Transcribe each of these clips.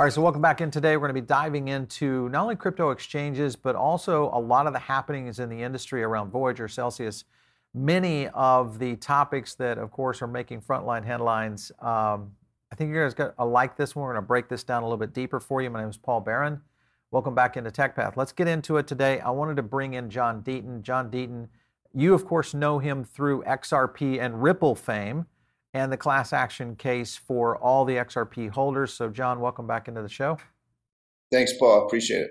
All right, so welcome back in today. We're going to be diving into not only crypto exchanges, but also a lot of the happenings in the industry around Voyager, Celsius, many of the topics that, of course, are making frontline headlines. Um, I think you guys got to like this one. We're going to break this down a little bit deeper for you. My name is Paul Barron. Welcome back into TechPath. Let's get into it today. I wanted to bring in John Deaton. John Deaton, you, of course, know him through XRP and Ripple fame and the class action case for all the XRP holders. So, John, welcome back into the show. Thanks, Paul. Appreciate it.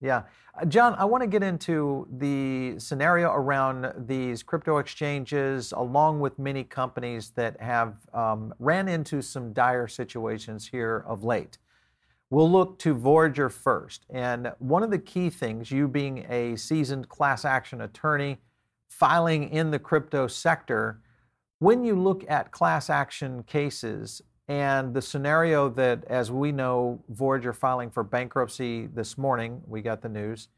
Yeah. Uh, John, I want to get into the scenario around these crypto exchanges, along with many companies that have um, ran into some dire situations here of late. We'll look to Voyager first. And one of the key things, you being a seasoned class action attorney, filing in the crypto sector, when you look at class action cases and the scenario that, as we know, Voyager filing for bankruptcy this morning, we got the news,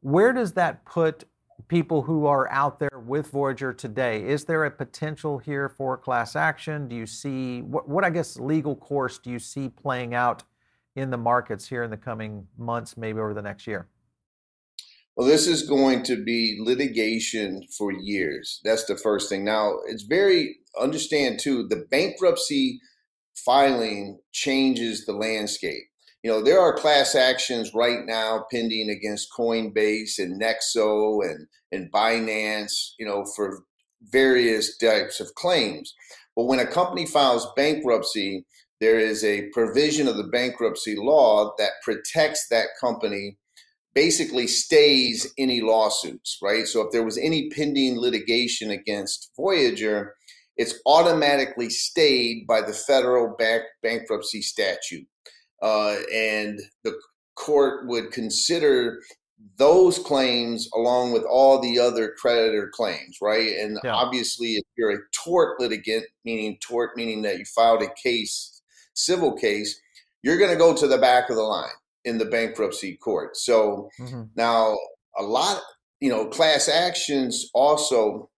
where does that put people who are out there with Voyager today? Is there a potential here for class action? Do you see what, what I guess legal course do you see playing out in the markets here in the coming months, maybe over the next year? Well, this is going to be litigation for years. That's the first thing. Now, it's very, understand too, the bankruptcy filing changes the landscape. You know, there are class actions right now pending against Coinbase and Nexo and, and Binance, you know, for various types of claims. But when a company files bankruptcy, there is a provision of the bankruptcy law that protects that company basically stays any lawsuits, right? So if there was any pending litigation against Voyager, it's automatically stayed by the federal bank- bankruptcy statute. Uh, and the court would consider those claims along with all the other creditor claims, right? And yeah. obviously, if you're a tort litigant, meaning tort, meaning that you filed a case, civil case, you're going to go to the back of the line in the bankruptcy court. So mm-hmm. now a lot, you know, class actions also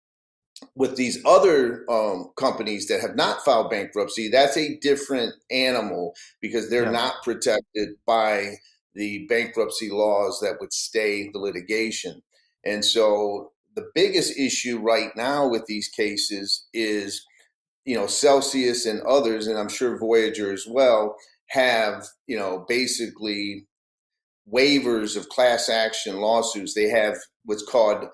with these other um, companies that have not filed bankruptcy, that's a different animal because they're yeah. not protected by the bankruptcy laws that would stay the litigation. And so the biggest issue right now with these cases is, you know, Celsius and others, and I'm sure Voyager as well, have, you know, basically waivers of class action lawsuits. They have what's called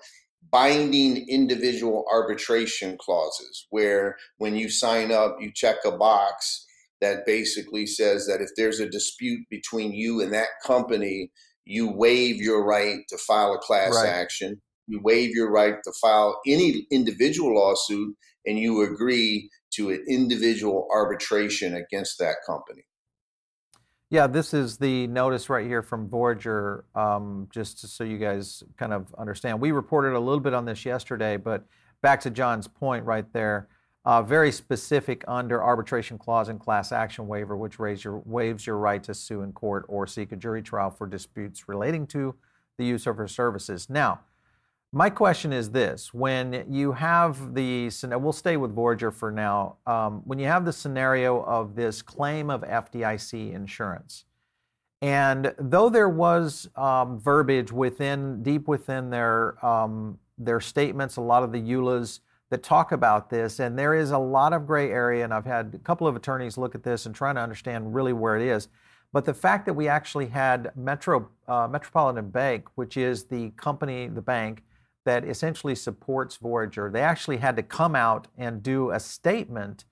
binding individual arbitration clauses, where when you sign up, you check a box that basically says that if there's a dispute between you and that company, you waive your right to file a class right. action. You waive your right to file any individual lawsuit, and you agree to an individual arbitration against that company. Yeah, this is the notice right here from Voyager, um, just so you guys kind of understand. We reported a little bit on this yesterday, but back to John's point right there, uh, very specific under arbitration clause and class action waiver, which your, waives your right to sue in court or seek a jury trial for disputes relating to the use of her services. Now, my question is this: When you have the, we'll stay with Voyager for now. Um, when you have the scenario of this claim of FDIC insurance, and though there was um, verbiage within, deep within their um, their statements, a lot of the EULAs that talk about this, and there is a lot of gray area. And I've had a couple of attorneys look at this and trying to understand really where it is. But the fact that we actually had Metro uh, Metropolitan Bank, which is the company, the bank that essentially supports Voyager. They actually had to come out and do a statement.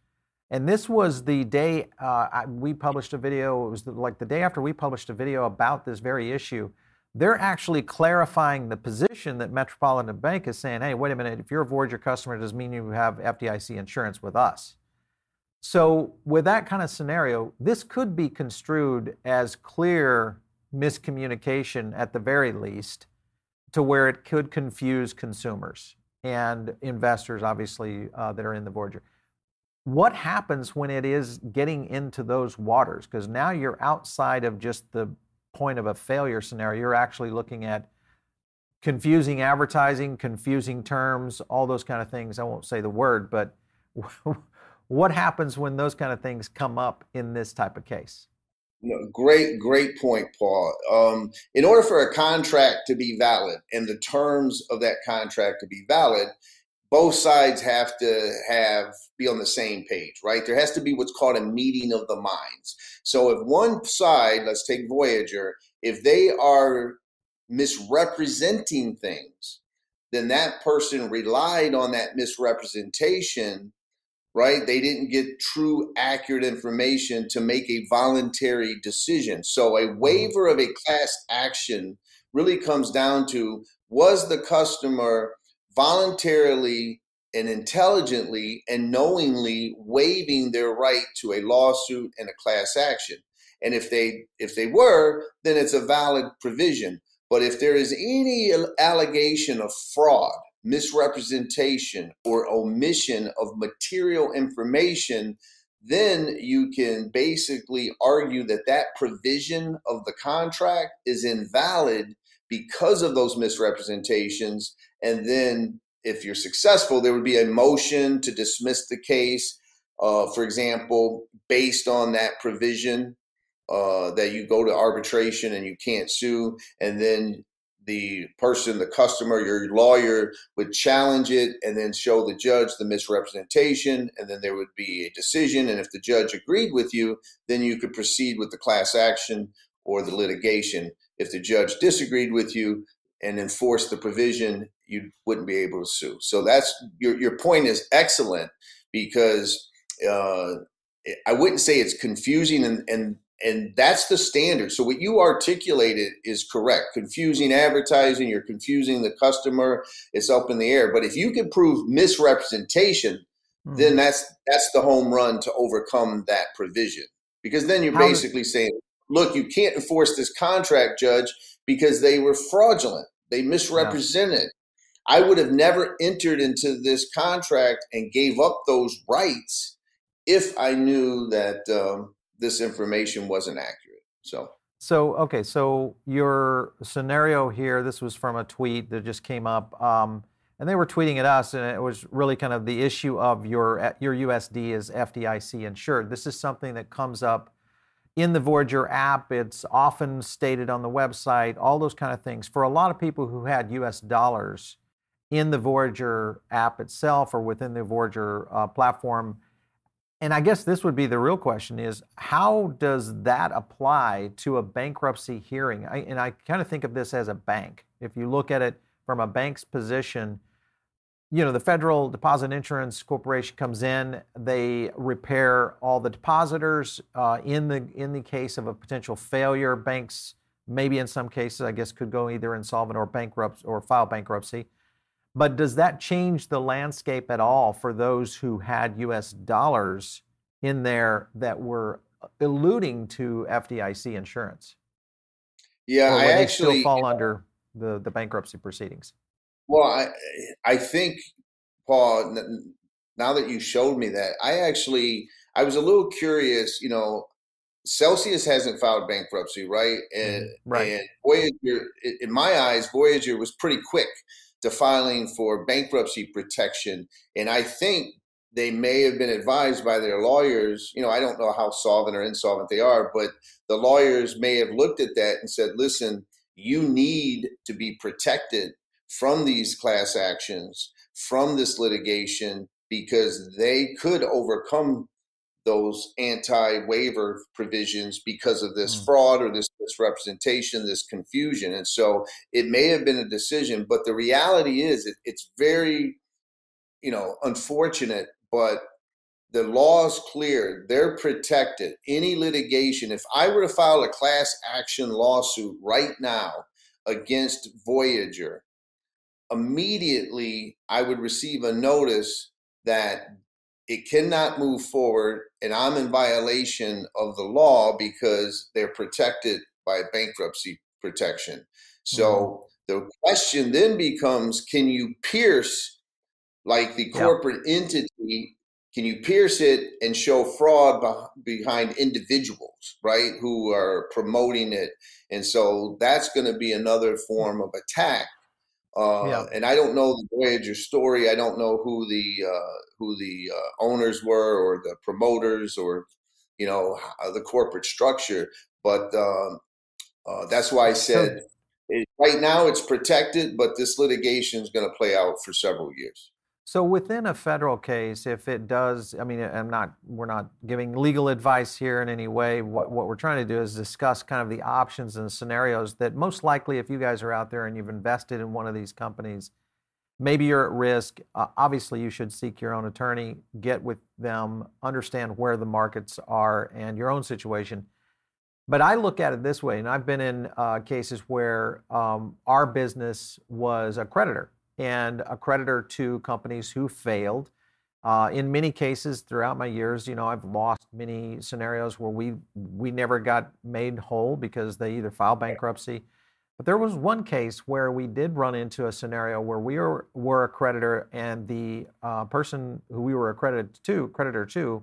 And this was the day uh, we published a video. It was like the day after we published a video about this very issue. They're actually clarifying the position that Metropolitan Bank is saying, hey, wait a minute, if you're a Voyager customer, it doesn't mean you have FDIC insurance with us. So, with that kind of scenario, this could be construed as clear miscommunication at the very least to where it could confuse consumers and investors, obviously, uh, that are in the Voyager. What happens when it is getting into those waters? Because now you're outside of just the point of a failure scenario. You're actually looking at confusing advertising, confusing terms, all those kind of things. I won't say the word, but what happens when those kind of things come up in this type of case? No, great, great point, Paul. Um, in order for a contract to be valid and the terms of that contract to be valid, both sides have to have be on the same page, right? There has to be what's called a meeting of the minds. So if one side, let's take Voyager, if they are misrepresenting things, then that person relied on that misrepresentation right? They didn't get true, accurate information to make a voluntary decision. So a mm-hmm. waiver of a class action really comes down to was the customer voluntarily and intelligently and knowingly waiving their right to a lawsuit and a class action and if they if they were then it's a valid provision but if there is any allegation of fraud misrepresentation or omission of material information, then you can basically argue that that provision of the contract is invalid because of those misrepresentations. And then, if you're successful, there would be a motion to dismiss the case, uh, for example, based on that provision. Uh, that you go to arbitration and you can't sue, and then the person, the customer, your lawyer would challenge it and then show the judge the misrepresentation, and then there would be a decision. And if the judge agreed with you, then you could proceed with the class action or the litigation. If the judge disagreed with you and enforced the provision, you wouldn't be able to sue. So that's your your point is excellent because uh, I wouldn't say it's confusing and, and and that's the standard. So what you articulated is correct. Confusing advertising, you're confusing the customer. It's up in the air. But if you can prove misrepresentation, mm-hmm. then that's that's the home run to overcome that provision. Because then you're How basically saying, look, you can't enforce this contract, judge, because they were fraudulent. They misrepresented. Yeah. I would have never entered into this contract and gave up those rights if I knew that um, this information wasn't accurate. So. So okay, so your scenario here. This was from a tweet that just came up, um, and they were tweeting at us, and it was really kind of the issue of your your USD is FDIC insured. This is something that comes up in the Voyager app. It's often stated on the website. All those kind of things for a lot of people who had U.S. dollars in the Voyager app itself or within the Voyager uh, platform and I guess this would be the real question is how does that apply to a bankruptcy hearing? I, and I kind of think of this as a bank. If you look at it from a bank's position, you know, the Federal Deposit Insurance Corporation comes in, they repair all the depositors. Uh, in the in the case of a potential failure, banks maybe in some cases, I guess, could go either insolvent or bankrupt or file bankruptcy. But does that change the landscape at all for those who had US dollars in there that were alluding to FDIC insurance? Yeah, or I they actually still fall under the, the bankruptcy proceedings. Well, I I think Paul, now that you showed me that, I actually I was a little curious. You know, Celsius hasn't filed bankruptcy, right? And mm-hmm. right. and Voyager, in my eyes, Voyager was pretty quick to filing for bankruptcy protection. And I think they may have been advised by their lawyers. You know, I don't know how solvent or insolvent they are, but the lawyers may have looked at that and said, listen, you need to be protected from these class actions, from this litigation, because they could overcome those anti-waiver provisions because of this mm. fraud or this misrepresentation, this confusion. And so it may have been a decision, but the reality is it, it's very, you know, unfortunate, but the law is clear. They're protected. Any litigation, if I were to file a class action lawsuit right now against Voyager, immediately I would receive a notice that it cannot move forward and i'm in violation of the law because they're protected by bankruptcy protection so mm-hmm. the question then becomes can you pierce like the corporate yeah. entity can you pierce it and show fraud behind individuals right who are promoting it and so that's going to be another form of attack uh, yeah. And I don't know the Voyager story. I don't know who the uh, who the uh, owners were or the promoters or you know the corporate structure. But um, uh, that's why I said it, right now it's protected, but this litigation is going to play out for several years. So within a federal case, if it does, I mean, I'm not, we're not giving legal advice here in any way. What, what we're trying to do is discuss kind of the options and scenarios that most likely, if you guys are out there and you've invested in one of these companies, maybe you're at risk. Uh, obviously, you should seek your own attorney, get with them, understand where the markets are and your own situation. But I look at it this way, and I've been in uh, cases where um, our business was a creditor and a creditor to companies who failed. Uh, in many cases throughout my years, you know, I've lost many scenarios where we we never got made whole because they either filed bankruptcy. But there was one case where we did run into a scenario where we were, were a creditor and the uh, person who we were a accredited to, creditor to,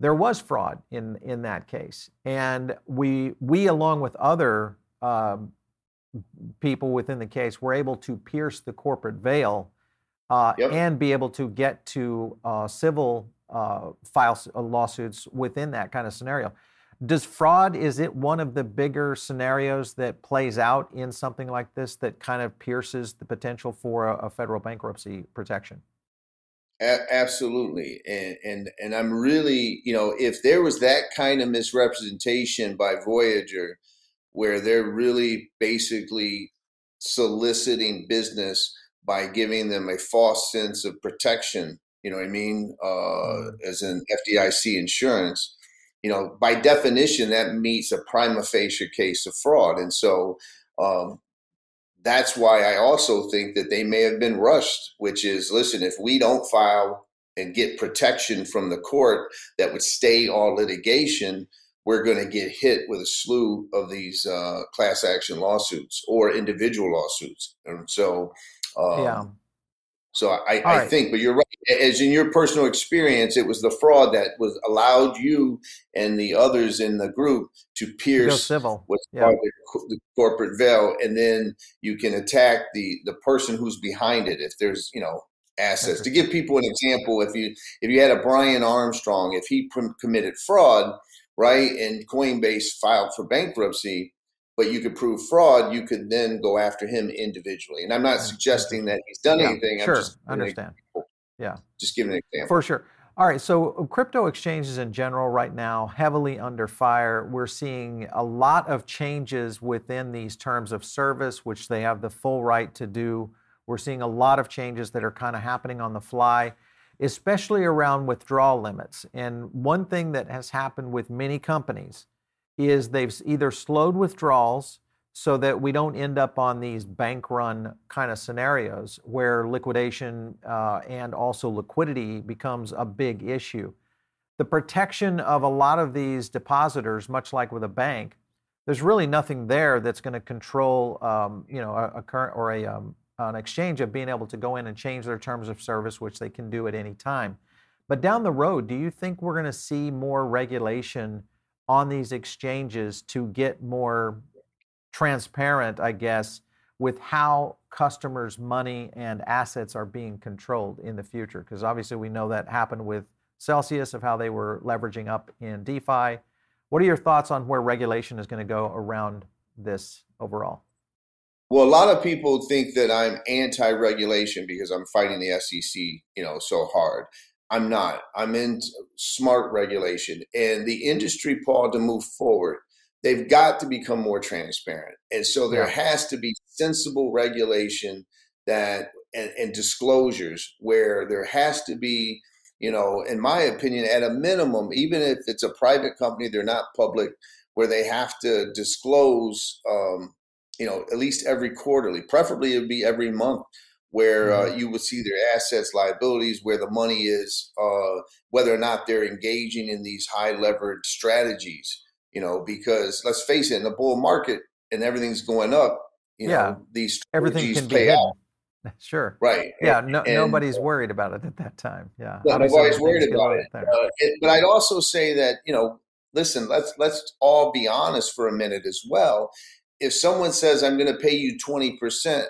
there was fraud in in that case, and we we along with other um, people within the case were able to pierce the corporate veil uh, yep. and be able to get to uh, civil uh, files uh, lawsuits within that kind of scenario. Does fraud is it one of the bigger scenarios that plays out in something like this that kind of pierces the potential for a, a federal bankruptcy protection? A- absolutely, and and and I'm really you know if there was that kind of misrepresentation by Voyager where they're really basically soliciting business by giving them a false sense of protection. You know what I mean? Uh, mm-hmm. as an FDIC insurance, you know, by definition, that meets a prima facie case of fraud. And so um, that's why I also think that they may have been rushed, which is listen, if we don't file and get protection from the court that would stay all litigation, we're going to get hit with a slew of these uh, class action lawsuits or individual lawsuits. And so, um, yeah. So I, I right. think, but you're right. As in your personal experience, it was the fraud that was allowed you and the others in the group to pierce civil. what's yeah. called the, the, corporate veil, and then you can attack the the person who's behind it. If there's you know assets, to give people an example, if you if you had a Brian Armstrong, if he committed fraud, right? And Coinbase filed for bankruptcy, but you could prove fraud, you could then go after him individually. And I'm not suggesting that he's done yeah, anything. Sure, just understand. Yeah, just giving an example. For sure. All right, so uh, crypto exchanges in general right now heavily under fire. We're seeing a lot of changes within these terms of service, which they have the full right to do. We're seeing a lot of changes that are kind of happening on the fly especially around withdrawal limits. And one thing that has happened with many companies is they've either slowed withdrawals so that we don't end up on these bank run kind of scenarios where liquidation uh, and also liquidity becomes a big issue. The protection of a lot of these depositors, much like with a bank, there's really nothing there that's going to control, um, you know, a, a current or a um, an exchange of being able to go in and change their terms of service, which they can do at any time. But down the road, do you think we're going to see more regulation on these exchanges to get more transparent, I guess, with how customers' money and assets are being controlled in the future? Because obviously, we know that happened with Celsius of how they were leveraging up in DeFi. What are your thoughts on where regulation is going to go around this overall? Well, a lot of people think that I'm anti-regulation because I'm fighting the SEC, you know, so hard. I'm not. I'm in smart regulation, and the industry, Paul, to move forward, they've got to become more transparent, and so there yeah. has to be sensible regulation that and, and disclosures where there has to be, you know, in my opinion, at a minimum, even if it's a private company, they're not public, where they have to disclose. Um, you know, at least every quarterly. Preferably, it would be every month, where uh, mm-hmm. you would see their assets, liabilities, where the money is, uh, whether or not they're engaging in these high levered strategies. You know, because let's face it, in the bull market and everything's going up, you yeah. know, these everything can pay out. Sure. Right. Yeah. No, and, nobody's worried about it at that time. Yeah. nobody's worried about it. Uh, it. But I'd also say that you know, listen, let's let's all be honest for a minute as well if someone says I'm going to pay you 20%,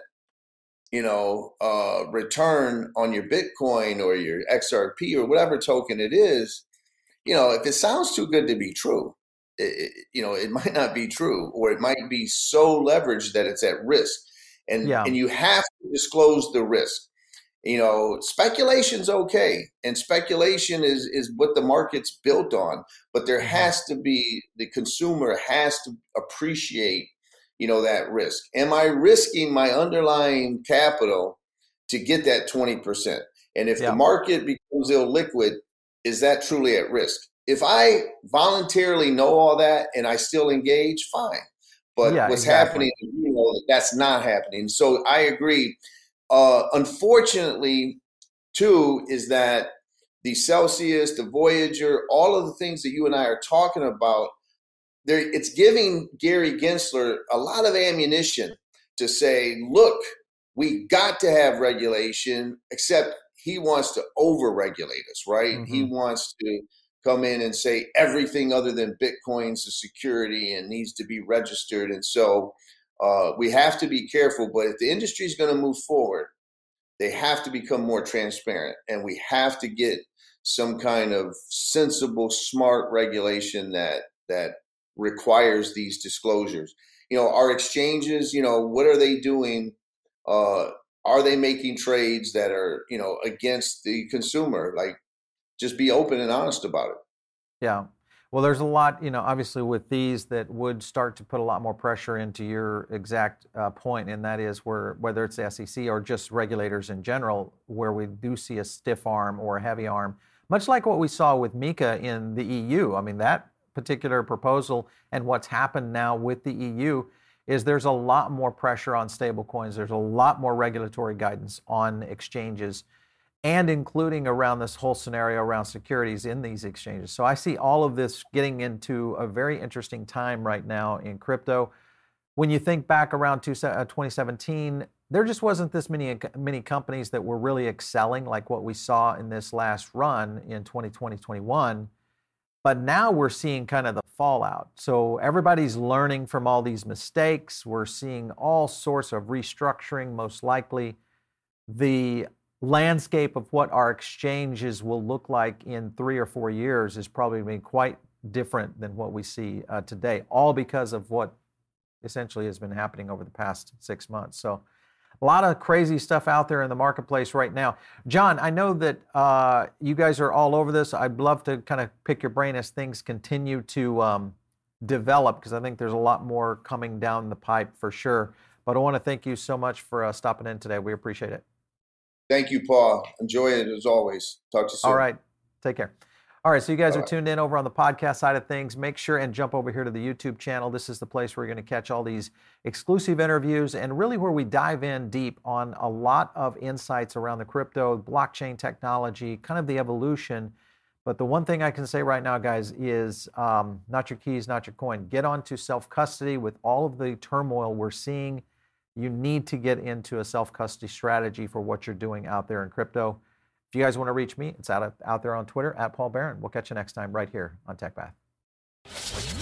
you know, uh, return on your Bitcoin or your XRP or whatever token it is, you know, if it sounds too good to be true, it, you know, it might not be true, or it might be so leveraged that it's at risk. And yeah. and you have to disclose the risk. You know, speculation's okay, and speculation is is what the market's built on. But there mm-hmm. has to be the consumer has to appreciate, you know, that risk. Am I risking my underlying capital to get that twenty percent? And if yeah. the market becomes illiquid, is that truly at risk? If I voluntarily know all that and I still engage, fine. But yeah, what's exactly. happening, you know, that's not happening. So I agree. Uh, unfortunately, too, is that the Celsius, the Voyager, all of the things that you and I are talking about, there it's giving Gary Gensler a lot of ammunition to say, look, we got to have regulation, except he wants to overregulate us, right? Mm-hmm. He wants to come in and say everything other than Bitcoin's a security and needs to be registered. And so uh, we have to be careful. But if the industry is going to move forward, they have to become more transparent and we have to get some kind of sensible, smart regulation that that requires these disclosures. You know, our exchanges, you know, what are they doing? Uh, are they making trades that are, you know, against the consumer? Like just be open and honest about it. Yeah. Well, there's a lot, you know, obviously with these that would start to put a lot more pressure into your exact uh, point, and that is where whether it's the SEC or just regulators in general, where we do see a stiff arm or a heavy arm, much like what we saw with MiCA in the EU. I mean, that particular proposal and what's happened now with the EU is there's a lot more pressure on stablecoins. There's a lot more regulatory guidance on exchanges and including around this whole scenario around securities in these exchanges. So I see all of this getting into a very interesting time right now in crypto. When you think back around 2017, uh, there just wasn't this many many companies that were really excelling like what we saw in this last run in 2020 21 but now we're seeing kind of the fallout. So everybody's learning from all these mistakes. We're seeing all sorts of restructuring, most likely. The landscape of what our exchanges will look like in three or four years is probably going to be quite different than what we see uh, today, all because of what essentially has been happening over the past six months. So, a lot of crazy stuff out there in the marketplace right now. John, I know that uh, you guys are all over this. I'd love to kind of pick your brain as things continue to um, develop because I think there's a lot more coming down the pipe for sure. But I want to thank you so much for uh, stopping in today. We appreciate it. Thank you, Paul. Enjoy it as always. Talk to you soon. All right. Take care. All right, so you guys are tuned in over on the podcast side of things. Make sure and jump over here to the YouTube channel. This is the place where you're going to catch all these exclusive interviews and really where we dive in deep on a lot of insights around the crypto, blockchain technology, kind of the evolution. But the one thing I can say right now, guys, is um, not your keys, not your coin. Get onto self custody with all of the turmoil we're seeing. You need to get into a self custody strategy for what you're doing out there in crypto. You guys want to reach me, it's out, out there on Twitter at Paul Barron. We'll catch you next time right here on TechPath.